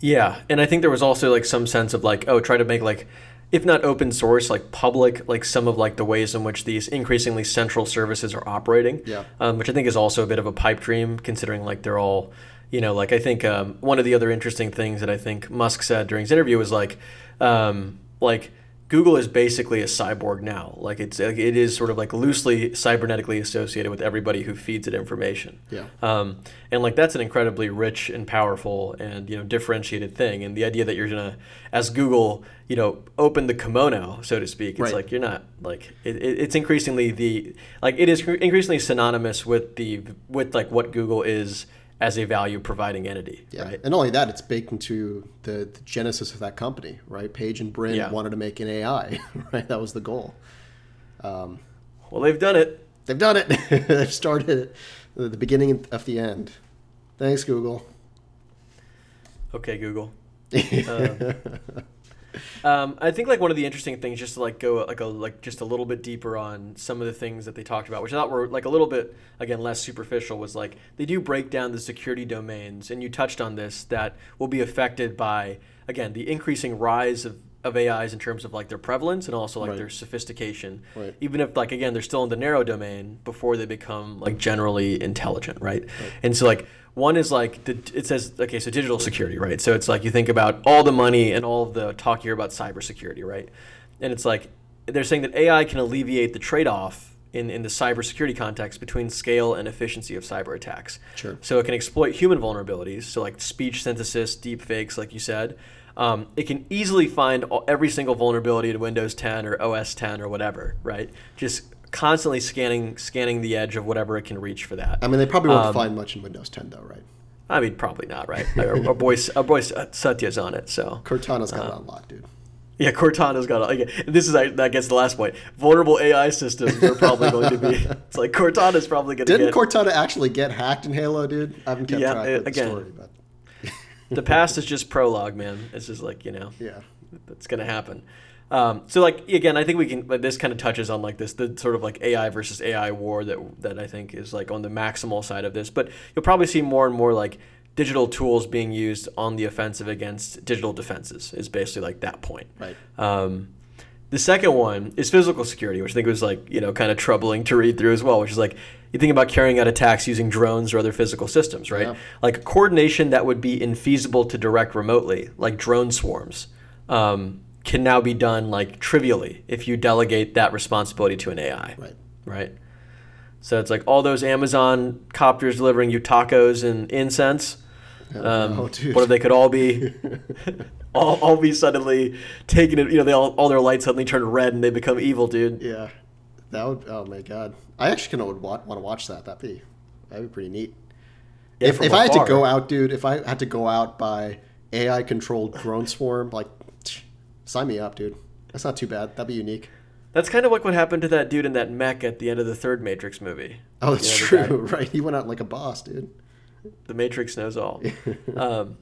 Yeah, and I think there was also like some sense of like, oh, try to make like if not open source, like public, like some of like the ways in which these increasingly central services are operating. Yeah. Um, which I think is also a bit of a pipe dream, considering like they're all, you know, like I think um, one of the other interesting things that I think Musk said during his interview was like, um, like Google is basically a cyborg now. Like it's it is sort of like loosely cybernetically associated with everybody who feeds it information. Yeah. Um, and like that's an incredibly rich and powerful and you know differentiated thing. And the idea that you're gonna, as Google, you know, open the kimono, so to speak. It's Right. like you're not like it, it, it's increasingly the like it is increasingly synonymous with the with like what Google is as a value providing entity. Yeah. Right. And not only that, it's baked into the, the genesis of that company, right? Page and Brin Yeah. wanted to make an AI, [LAUGHS] right? That was the goal. Um, Well, they've done it. They've done it. [LAUGHS] They've started the beginning of the end. Thanks, Google. Okay, Google. [LAUGHS] Um, Um, I think like one of the interesting things, just to like go like a like just a little bit deeper on some of the things that they talked about, which I thought were like a little bit again less superficial, was like they do break down the security domains, and you touched on this that will be affected by again the increasing rise of, of AIs in terms of like their prevalence and also like Right. their sophistication. Right. Even if like again they're still in the narrow domain before they become like generally intelligent, right? And so like one is like the, it says okay, so digital security, right? So it's like you think about all the money and all the talk here about cybersecurity, right? And it's like they're saying that AI can alleviate the trade-off in, in the cybersecurity context between scale and efficiency of cyber attacks. Sure. So it can exploit human vulnerabilities, so like speech synthesis, deep fakes, like you said. Um, it can easily find every single vulnerability in Windows 10 or OS 10 or whatever, right? Just constantly scanning scanning the edge of whatever it can reach for that. I mean, they probably won't Um, find much in Windows 10, though, right? I mean, probably not, right? our, boy, our boy Satya's on it, so Cortana's got Uh, it on dude. yeah, Cortana's got. Like, this is I guess the last point. Vulnerable AI systems are probably going to be. [LAUGHS] It's like Cortana's probably going to Didn't get. Cortana actually get hacked in Halo, dude? I haven't kept Yeah, track of the again. story, but the past is just prologue, man. It's just like you know. yeah. that's going to happen. Um, so like again, I think we can. Like, this kind of touches on like this the sort of like AI versus AI war that that I think is like on the maximal side of this. But you'll probably see more and more like digital tools being used on the offensive against digital defenses. Is basically like that point. Right. Um, the second one is physical security, which I think was like you know kind of troubling to read through as well. Which is like you think about carrying out attacks using drones or other physical systems, right? Yeah. Like coordination that would be infeasible to direct remotely, like drone swarms, um, can now be done like trivially if you delegate that responsibility to an AI, Right. right? So it's like all those Amazon copters delivering you tacos and incense. Um, dude. what if they could all be, [LAUGHS] [LAUGHS] all, all be suddenly taking it? You know, they all, all their lights suddenly turn red and they become evil, dude. Yeah. That would, oh my god. I actually kind of would want, want to watch that. That'd be, that'd be pretty neat. Yeah, if if I had to go out, dude, if I had to go out by AI controlled drone swarm, like, sign me up, dude. That's not too bad. That'd be unique. That's kind of like what happened to that dude in that mech at the end of the third Matrix movie. Oh, that's You know, the true, [LAUGHS] right? He went out like a boss, dude. The Matrix knows all. [LAUGHS] um,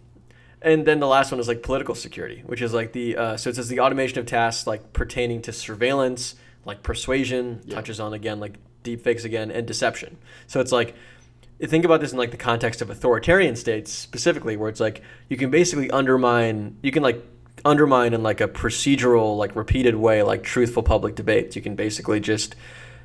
and then the last one is like political security, which is like the uh, so it says the automation of tasks like pertaining to surveillance, like persuasion, touches on again like deepfakes again, and deception. So it's like think about this in like the context of authoritarian states specifically, where it's like you can basically undermine, you can like undermine in like a procedural, like repeated way, like truthful public debates. You can basically just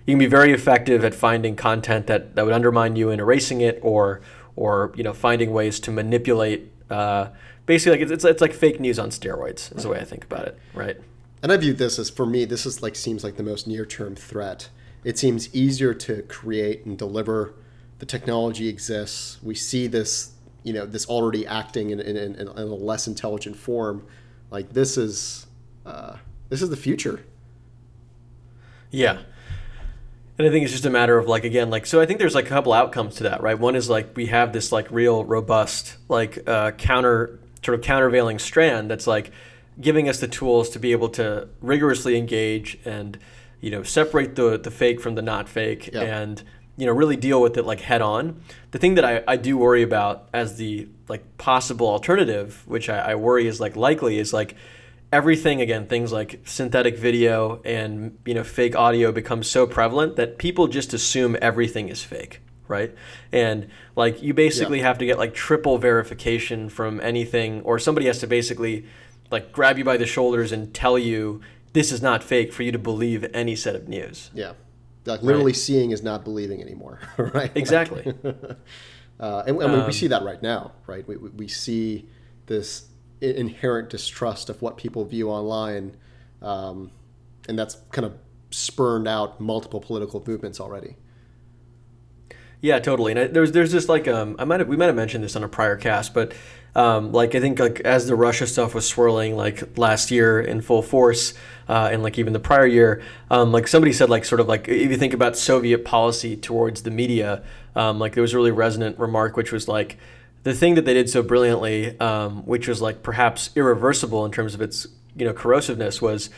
you can be very effective at finding content that, that would undermine you and erasing it, or or you know finding ways to manipulate. Uh, basically, like it's, it's it's like fake news on steroids. Is the way I think about it, right? And I view this as for me, this is like seems like the most near term threat. It seems easier to create and deliver. The technology exists. We see this, you know, this already acting in, in, in, in a less intelligent form. Like this is, uh, this is the future. Yeah. And I think it's just a matter of like again like so I think there's like a couple outcomes to that right one is like we have this like real robust like uh, counter sort of countervailing strand that's like giving us the tools to be able to rigorously engage and you know separate the the fake from the not fake and you know really deal with it like head on. The thing that I, I do worry about as the like possible alternative which I, I worry is like likely is like everything again things like synthetic video and you know fake audio becomes so prevalent that people just assume everything is fake right? And like you basically Yeah. have to get like triple verification from anything or somebody has to basically like grab you by the shoulders and tell you this is not fake for you to believe any set of news. Yeah. Like literally seeing is not believing anymore, [LAUGHS] right? Exactly. [LAUGHS] Uh, and, and we see that right now, right? We, we, we see this inherent distrust of what people view online, um, and that's kind of spurned out multiple political movements already. Yeah, totally. And I, there's there's just like um, I might have we might have mentioned this on a prior cast, but um, like I think like as the Russia stuff was swirling like last year in full force, uh, and like even the prior year, um, like somebody said like sort of like if you think about Soviet policy towards the media, um, like there was a really resonant remark which was like the thing that they did so brilliantly, um, which was like perhaps irreversible in terms of its you know corrosiveness, was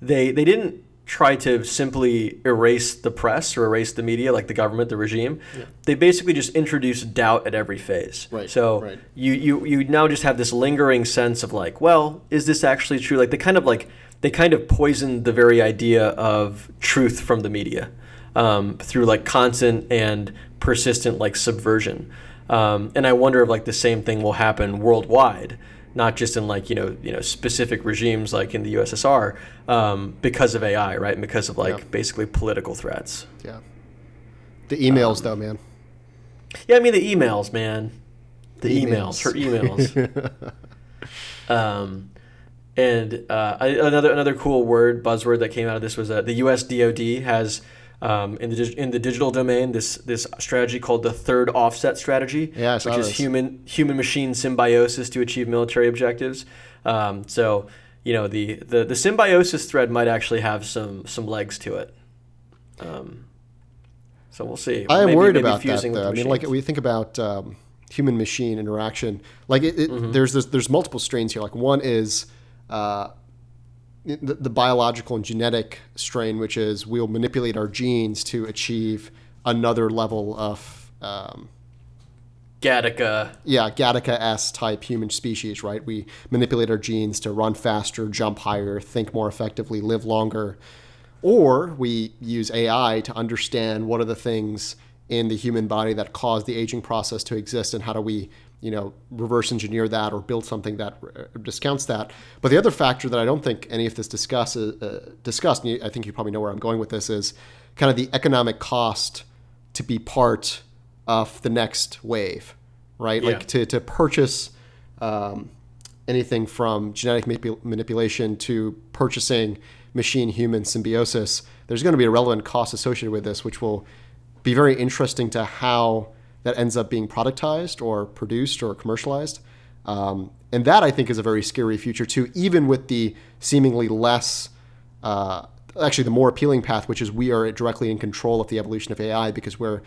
they they didn't try to simply erase the press or erase the media like the government the regime they basically just introduce doubt at every phase. Right, so right. you, you you now just have this lingering sense of like well is this actually true? Like they kind of like they kind of poisoned the very idea of truth from the media um, through like constant and persistent like subversion. Um, and i wonder if like the same thing will happen worldwide not just in like you know you know specific regimes like in the USSR um, because of AI, right? And because of like Yeah. basically political threats. Yeah. The emails, though, man. Yeah, I mean the emails, man. The, The emails. emails. her emails. [LAUGHS] um, and uh, another another cool word buzzword that came out of this was uh, the U.S. DoD has um, in the in the digital domain this this strategy called the third offset strategy, Yeah, which is this. human human machine symbiosis to achieve military objectives. Um, so you know the, the the symbiosis thread might actually have some some legs to it. Um, so we'll see. I am Maybe- worried maybe about that, though. I mean, like we think about um, human machine interaction. Like it, it, Mm-hmm. there's this, there's multiple strains here. Like one is uh, the, the biological and genetic strain, which is we'll manipulate our genes to achieve another level of um, Gattaca. yeah, Gattaca S type human species, right? We manipulate our genes to run faster, jump higher, think more effectively, live longer. Or we use AI to understand what are the things in the human body that cause the aging process to exist and how do we, you know, reverse engineer that or build something that uh, discounts that. But the other factor that I don't think any of this discuss, uh, discussed, and I think you probably know where I'm going with this, is kind of the economic cost to be part of the next wave, right? Yeah. Like to, to purchase um, anything from genetic manipu- manipulation to purchasing machine human symbiosis, there's going to be a relevant cost associated with this, which will be very interesting to how that ends up being productized or produced or commercialized. Um, and that I think is a very scary future too, even with the seemingly less, uh, actually the more appealing path, which is we are directly in control of the evolution of AI because we're,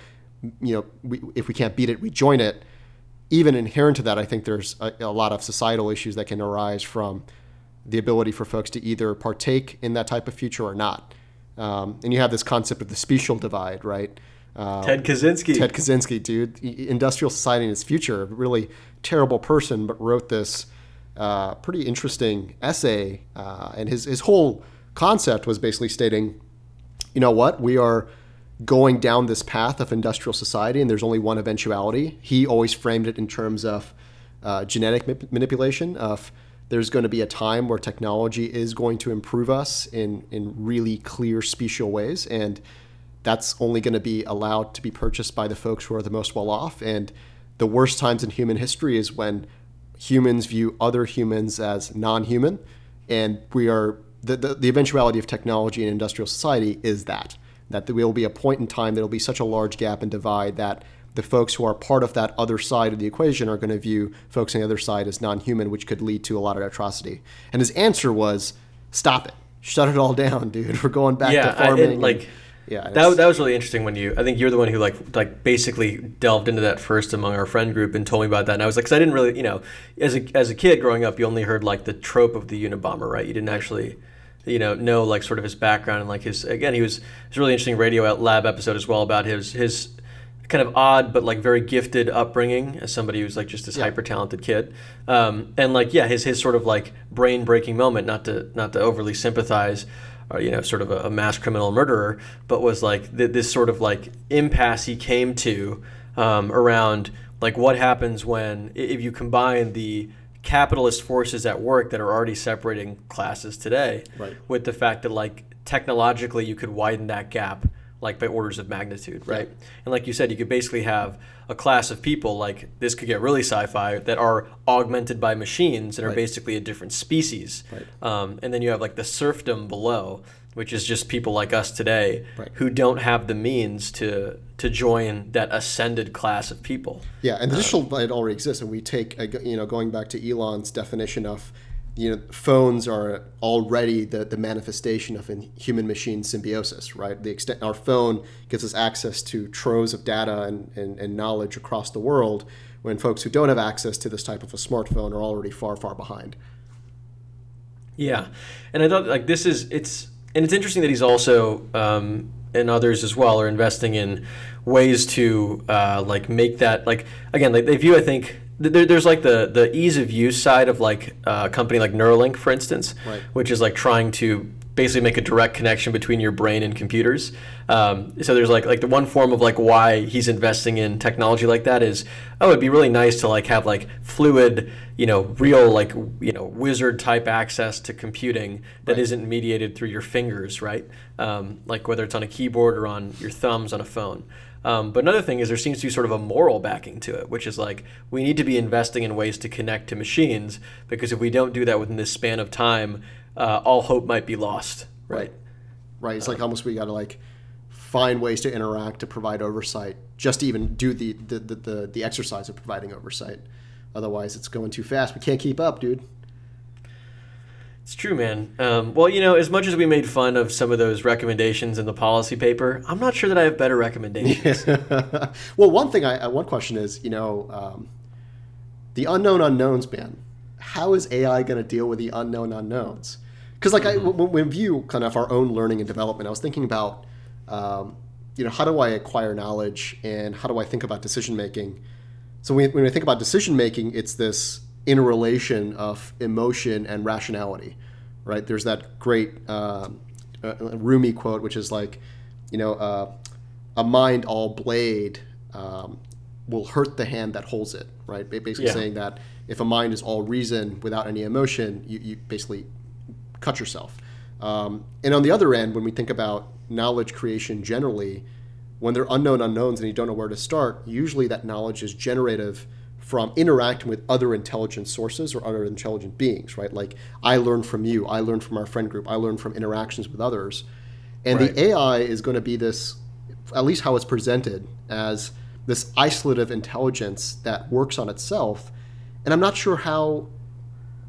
you know, we, if we can't beat it, we join it even inherent to that, I think there's a, a lot of societal issues that can arise from the ability for folks to either partake in that type of future or not. Um, and you have this concept of the special divide, right? Uh, Ted Kaczynski. Ted Kaczynski, dude, industrial society in its future, a really terrible person, but wrote this uh, pretty interesting essay. Uh, and his, his whole concept was basically stating, you know what, we are going down this path of industrial society, and there's only one eventuality. He always framed it in terms of uh, genetic ma- manipulation. Of there's going to be a time where technology is going to improve us in in really clear special ways, and that's only going to be allowed to be purchased by the folks who are the most well off. And the worst times in human history is when humans view other humans as non-human, and we are the, the, the eventuality of technology and industrial society is that that there will be a point in time that will be such a large gap and divide that the folks who are part of that other side of the equation are going to view folks on the other side as non-human, which could lead to a lot of atrocity. And his answer was, "Stop it, shut it all down, dude. [LAUGHS] We're going back yeah, to I- farming." and, and- like yeah, that, that was really interesting when you. I think you're the one who like like basically delved into that first among our friend group and told me about that. And I was like, because I didn't really, you know, as a as a kid growing up, you only heard like the trope of the Unabomber, right? You didn't actually. You know, know like sort of his background and like his again, he was it's really interesting Radiolab episode as well about his his kind of odd but like very gifted upbringing as somebody who's like just this hyper talented kid um, and like yeah his his sort of like brain breaking moment not to not to overly sympathize or you know sort of a, a mass criminal murderer but was like th- this sort of like impasse he came to um, around like what happens when if you combine the capitalist forces at work that are already separating classes today Right. with the fact that like technologically you could widen that gap like by orders of magnitude right and like you said you could basically have a class of people like this could get really sci-fi that are augmented by machines and are Right. basically a different species Right. um, and then you have like the serfdom below which is just people like us today Right. who don't have the means to to join that ascended class of people Yeah, and the digital divide already exists, and we take uh, you know going back to Elon's definition of you know phones are already the, the manifestation of human machine symbiosis, right? The extent our phone gives us access to troves of data and, and, and knowledge across the world, when folks who don't have access to this type of a smartphone are already far far behind. Yeah, and I thought like this is it's and it's interesting that he's also um, and others as well are investing in ways to uh, like make that like again like they view I think th- there, there's like the the ease of use side of like uh, a company like Neuralink for instance, Right. which is like trying to basically make a direct connection between your brain and computers. Um, so there's like like the one form of like why he's investing in technology like that is oh it'd be really nice to like have like fluid you know real like you know wizard type access to computing that Right. not mediated through your fingers right um, like whether it's on a keyboard or on your thumbs on a phone. Um, but another thing is there seems to be sort of a moral backing to it, which is like we need to be investing in ways to connect to machines because if we don't do that within this span of time, uh, all hope might be lost. Right. Right? It's like almost we got to like find ways to interact to provide oversight, just to even do the the, the, the the exercise of providing oversight. Otherwise, it's going too fast. We can't keep up, dude. It's true, man. Um, well, you know, as much as we made fun of some of those recommendations in the policy paper, I'm not sure that I have better recommendations. [LAUGHS] well, one thing, I uh, one question is, you know, um, the unknown unknowns, man. How is AI going to deal with the unknown unknowns? Because, like, I, when we view kind of our own learning and development, I was thinking about, um, you know, how do I acquire knowledge and how do I think about decision making? So when, when I think about decision making, it's this interrelation of emotion and rationality, right? There's that great um uh, Rumi quote, which is like, you know, uh, a mind all blade um, will hurt the hand that holds it, right? Basically Yeah. saying that if a mind is all reason without any emotion, you, you basically cut yourself. Um, and on the other end, when we think about knowledge creation generally, when there are unknown unknowns and you don't know where to start, usually that knowledge is generative from interacting with other intelligent sources or other intelligent beings, right? Like I learned from you, I learned from our friend group, I learned from interactions with others. And Right. the AI is going to be this, at least how it's presented, as this isolative intelligence that works on itself. And I'm not sure how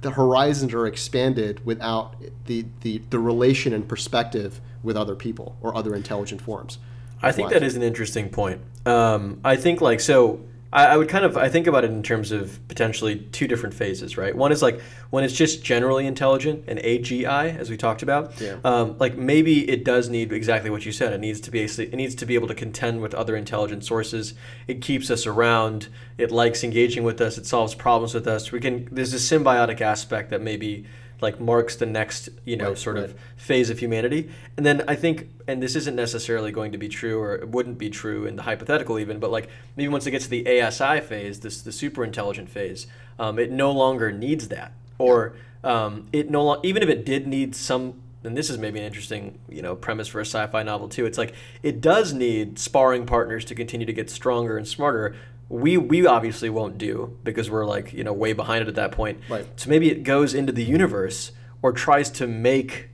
the horizons are expanded without the, the, the relation and perspective with other people or other intelligent forms. I think Why? that is an interesting point. Um, I think like so. I, I would kind of I think about it in terms of potentially two different phases, right? One is like when it's just generally intelligent, an AGI, as we talked about. Yeah. Um, like maybe it does need exactly what you said. It needs to be it needs to be able to contend with other intelligent sources. It keeps us around. It likes engaging with us. It solves problems with us. We can. There's a symbiotic aspect that maybe like marks the next you know Right, sort of phase of humanity. And then I think, and this isn't necessarily going to be true, or it wouldn't be true in the hypothetical even, but like maybe once it gets to the ASI phase, this the super intelligent phase, um, it no longer needs that, or um, it no lo- even if it did need some. And this is maybe an interesting, you know, premise for a sci-fi novel too. It's like it does need sparring partners to continue to get stronger and smarter. We we obviously won't do because we're like you know way behind it at that point. Right. So maybe it goes into the universe or tries to make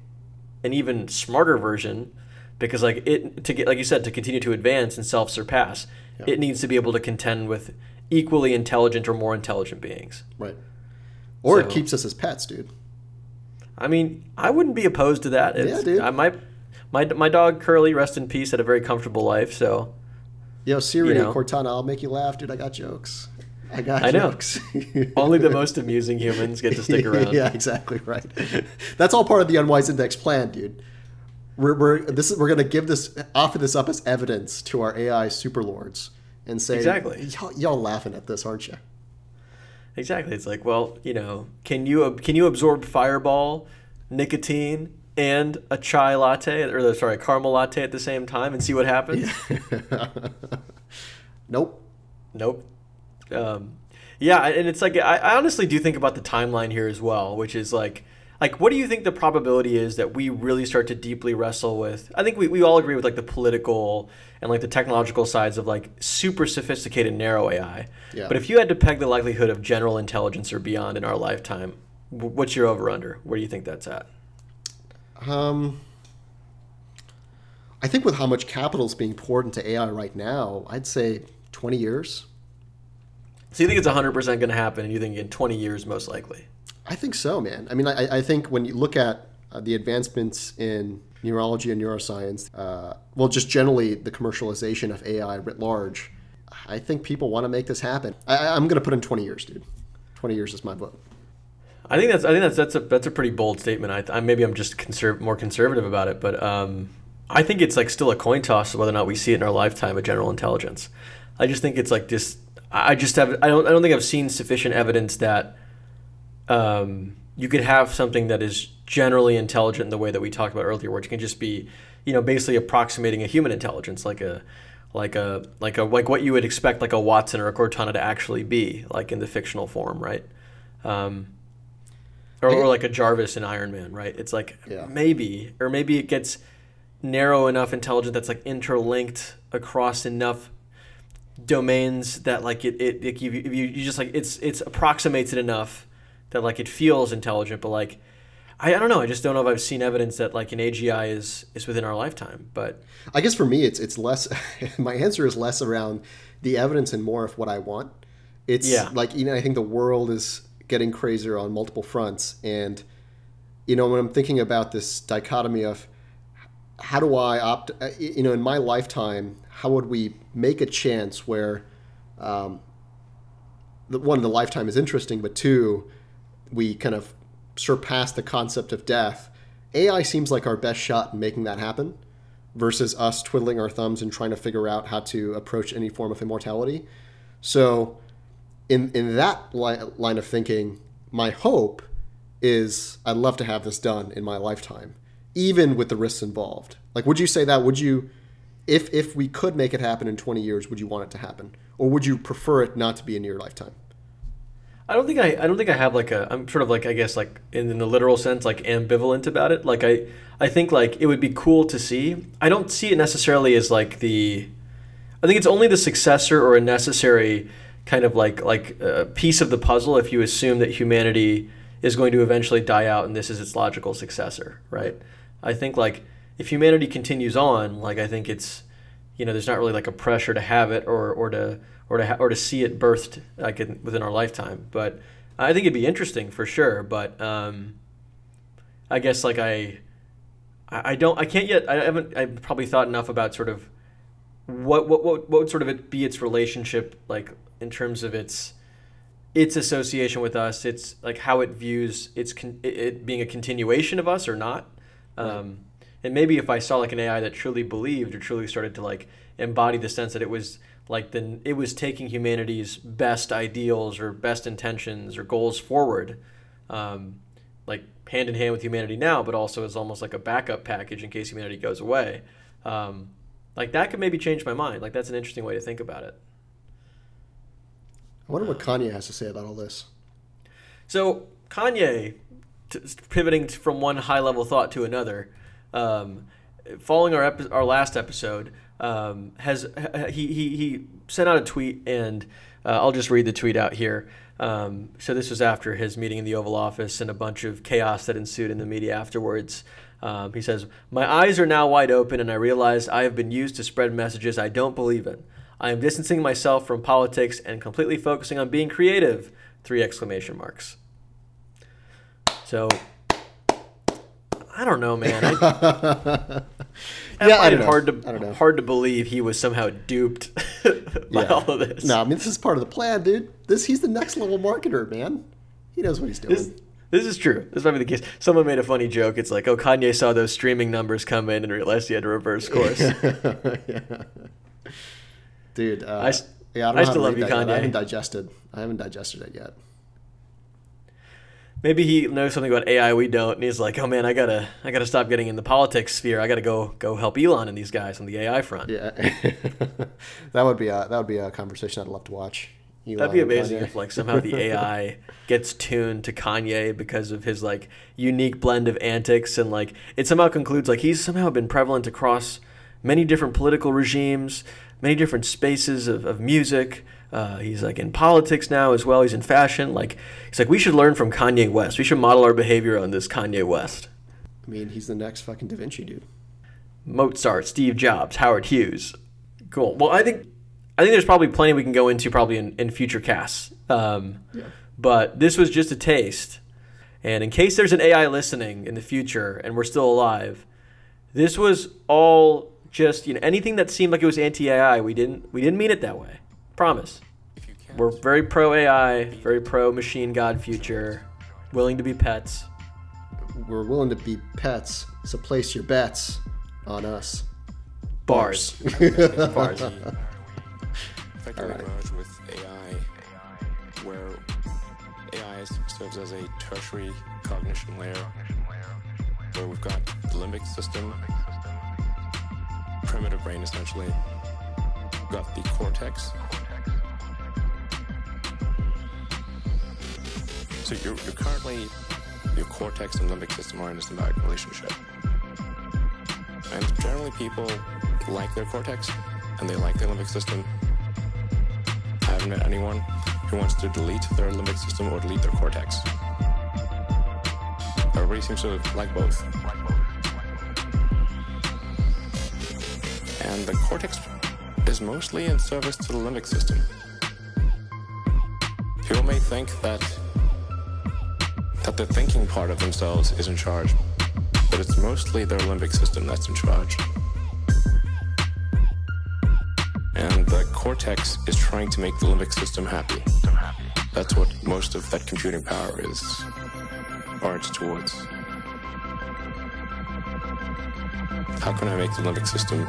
an even smarter version because like it to get like you said to continue to advance and self-surpass yeah. it needs to be able to contend with equally intelligent or more intelligent beings Right. Or it keeps us as pets, dude. i mean i wouldn't be opposed to that It's- Yeah, dude. I, my, my, my dog curly rest in peace had a very comfortable life so Yo, Siri, You know. Cortana, I'll make you laugh, dude. I got jokes. I got I know. jokes. [LAUGHS] only the most amusing humans get to stick [LAUGHS] around yeah, exactly right. That's all part of the Unwise Index plan, dude. We're, we're this is we're gonna give this offer this up as evidence to our AI superlords and say Exactly. y'all, y'all laughing at this, aren't you? Exactly. It's like, well, you know, can you can you absorb fireball, nicotine, and a chai latte or the- sorry, a caramel latte at the same time and see what happens? [LAUGHS] Nope. Nope. Um, Yeah, and it's like I, I honestly do think about the timeline here as well, which is like like what do you think the probability is that we really start to deeply wrestle with I think we, we all agree with like the political and like the technological sides of like super sophisticated narrow AI. Yeah. But if you had to peg the likelihood of general intelligence or beyond in our lifetime, what's your over under? Where do you think that's at? Um, I think with how much capital is being poured into AI right now, I'd say 20 years. So you think it's 100% going to happen and you think in 20 years most likely? I think so, man. I mean, I, I think when you look at uh, the advancements in neurology and neuroscience, uh, well, just generally the commercialization of AI writ large, I think people want to make this happen. I, I'm going to put in 20 years, dude. 20 years is my vote. I think that's I think that's that's a that's a pretty bold statement. I, I maybe I'm just conserv- more conservative about it, but um, I think it's like still a coin toss whether or not we see it in our lifetime of general intelligence. I just think it's like just I just have I don't I don't think I've seen sufficient evidence that um, you could have something that is generally intelligent in the way that we talked about earlier, which can just be you know basically approximating a human intelligence, like a like a like a like what you would expect like a Watson or a Cortana to actually be, like in the fictional form, right? Um, or, or like a Jarvis in Iron Man, right? It's like Yeah. maybe, or maybe it gets narrow enough intelligent that's like interlinked across enough domains that like it, it, it you, you, you just like it's it's approximates it enough that like it feels intelligent, but like I, I don't know, I just don't know if I've seen evidence that like an AGI is is within our lifetime, but I guess for me, it's it's less. [LAUGHS] my answer is less around the evidence and more of what I want. It's Yeah. like you know, I think the world is getting crazier on multiple fronts, and you know, when I'm thinking about this dichotomy of how do I opt, uh, you know, in my lifetime, how would we make a chance where, um, the, one, the lifetime is interesting, but two, we kind of surpass the concept of death. AI seems like our best shot in making that happen versus us twiddling our thumbs and trying to figure out how to approach any form of immortality. So, in in that li- line of thinking, my hope is I'd love to have this done in my lifetime, even with the risks involved. Like, would you say that? Would you, if if we could make it happen in 20 years, would you want it to happen, or would you prefer it not to be in your lifetime? I don't think I, I don't think I have like a I'm sort of like I guess like in, in the literal sense like ambivalent about it. Like I I think like it would be cool to see. I don't see it necessarily as like the I think it's only the successor or a necessary kind of like like uh, piece of the puzzle if you assume that humanity is going to eventually die out and this is its logical successor, right? I think like if humanity continues on, like I think it's you know there's not really like a pressure to have it or or to or to ha- or to see it birthed like in, within our lifetime. But I think it'd be interesting for sure. But um, I guess like I I I don't I can't yet I haven't I probably thought enough about sort of what what what what would sort of it be its relationship like in terms of its its association with us its like how it views its con- it, being a continuation of us or not? Um, and maybe if I saw like an AI that truly believed or truly started to like embody the sense that it was like then it was taking humanity's best ideals or best intentions or goals forward um, like hand in hand with humanity now but also as almost like a backup package in case humanity goes away. Um, like that could maybe change my mind like that's an interesting way to think about it I wonder what Kanye has to say about all this. So Kanye, t- pivoting from one high level thought to another, um, following our epi- our last episode, um, has he, he he sent out a tweet, and uh, I'll just read the tweet out here. Um, so this was after his meeting in the Oval Office and a bunch of chaos that ensued in the media afterwards. Um, he says, "My eyes are now wide open, and I realize I have been used to spread messages I don't believe in. I am distancing myself from politics and completely focusing on being creative." Three exclamation marks. So, I don't know, man. I, [LAUGHS] I Yeah, I find don't it hard to I don't know. hard to believe he was somehow duped [LAUGHS] by all of this. No, I mean this is part of the plan, dude. This he's the next level marketer, man. He knows what he's doing. This, this is true. This might be the case. Someone made a funny joke. It's like, oh, Kanye saw those streaming numbers come in and realized he had to reverse course. Yeah. [LAUGHS] Dude, uh, I yeah, I, I still love you. Kanye. I haven't digested. I haven't digested it yet. Maybe he knows something about AI we don't, and he's like, oh man, I gotta, I gotta stop getting in the politics sphere. I gotta go, go help Elon and these guys on the AI front. Yeah, [LAUGHS] that would be a that would be a conversation I'd love to watch. Elon That'd be amazing Kanye. if like somehow the AI [LAUGHS] gets tuned to Kanye because of his like unique blend of antics and like it somehow concludes like he's somehow been prevalent across many different political regimes, many different spaces of, of music. Uh, he's like in politics now as well. He's in fashion. Like he's like we should learn from Kanye West. We should model our behavior on this Kanye West. I mean, he's the next fucking Da Vinci dude. Mozart, Steve Jobs, Howard Hughes. Cool. Well, I think I think there's probably plenty we can go into probably in, in future casts. Um, Yeah. But this was just a taste. And in case there's an AI listening in the future and we're still alive, this was all just you know anything that seemed like it was anti-AI. We didn't we didn't mean it that way. Promise. We're very pro AI, very pro machine god future, willing to be pets. We're willing to be pets, so place your bets on us. Bars. Bars. [LAUGHS] Effectively merge with AI, where AI serves as a tertiary cognition layer, where we've got the limbic system, primitive brain essentially, we've got the cortex. So you're, you're currently, your cortex and limbic system are in a symbiotic relationship. And generally people like their cortex and they like their limbic system. I haven't met anyone who wants to delete their limbic system or delete their cortex. Everybody seems to like both. And the cortex is mostly in service to the limbic system. People may think that that the thinking part of themselves is in charge, but it's mostly their limbic system that's in charge. And the cortex is trying to make the limbic system happy. That's what most of that computing power is oriented towards. How can I make the limbic system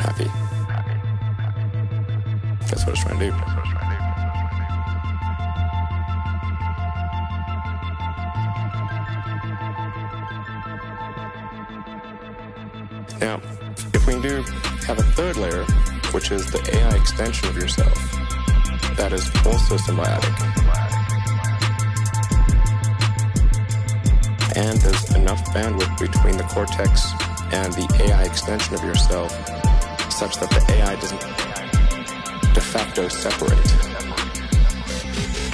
happy? That's what it's trying to do. Third layer, which is the AI extension of yourself, that is also symbiotic. And there's enough bandwidth between the cortex and the AI extension of yourself such that the AI doesn't de facto separate.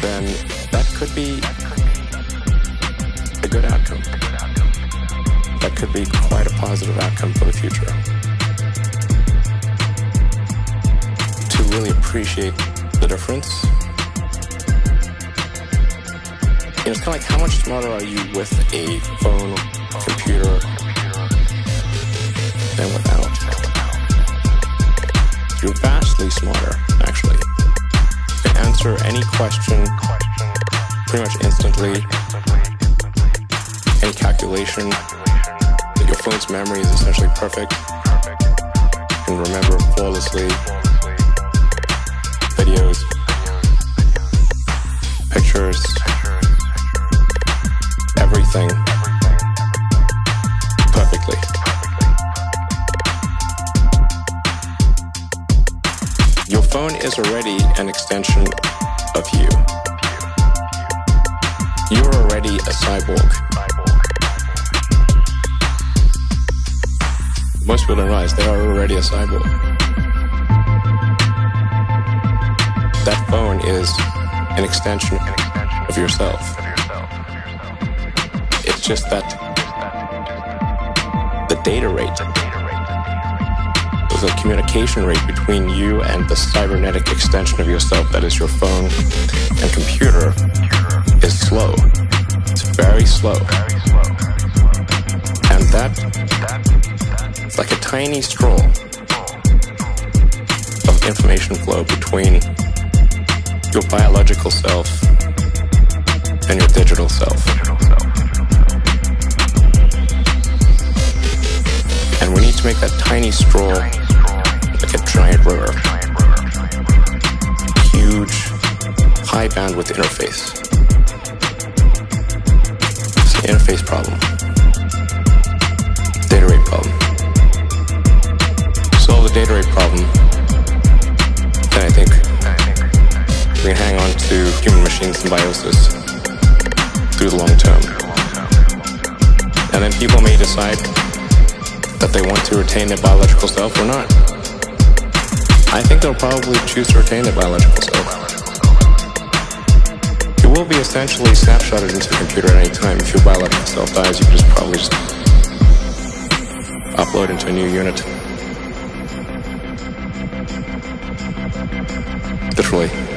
Then that could be a good outcome that could be quite a positive outcome for the future. Really appreciate the difference. You know, it's kind of like how much smarter are you with a phone, computer, than without? You're vastly smarter, actually. You can answer any question pretty much instantly. Any calculation your phone's memory is essentially perfect. You can remember flawlessly pictures, everything perfectly. Your phone is already an extension of you. You're already a cyborg. Most people don't realize they are already a cyborg. That phone is an extension of yourself. It's just that the data rate, the communication rate between you and the cybernetic extension of yourself that is your phone and computer is slow. It's very slow. And that it's like a tiny straw of information flow between your biological self and your digital self. And we need to make that tiny straw like a giant river. Huge, high bandwidth interface. It's an interface problem. Data rate problem solve the data rate problem, then I think we can hang on to human-machine symbiosis through the long term. And then people may decide that they want to retain their biological self or not. I think they'll probably choose to retain their biological self. You will be essentially snapshotted into a computer at any time. If your biological self dies, you can just probably just upload into a new unit. Literally.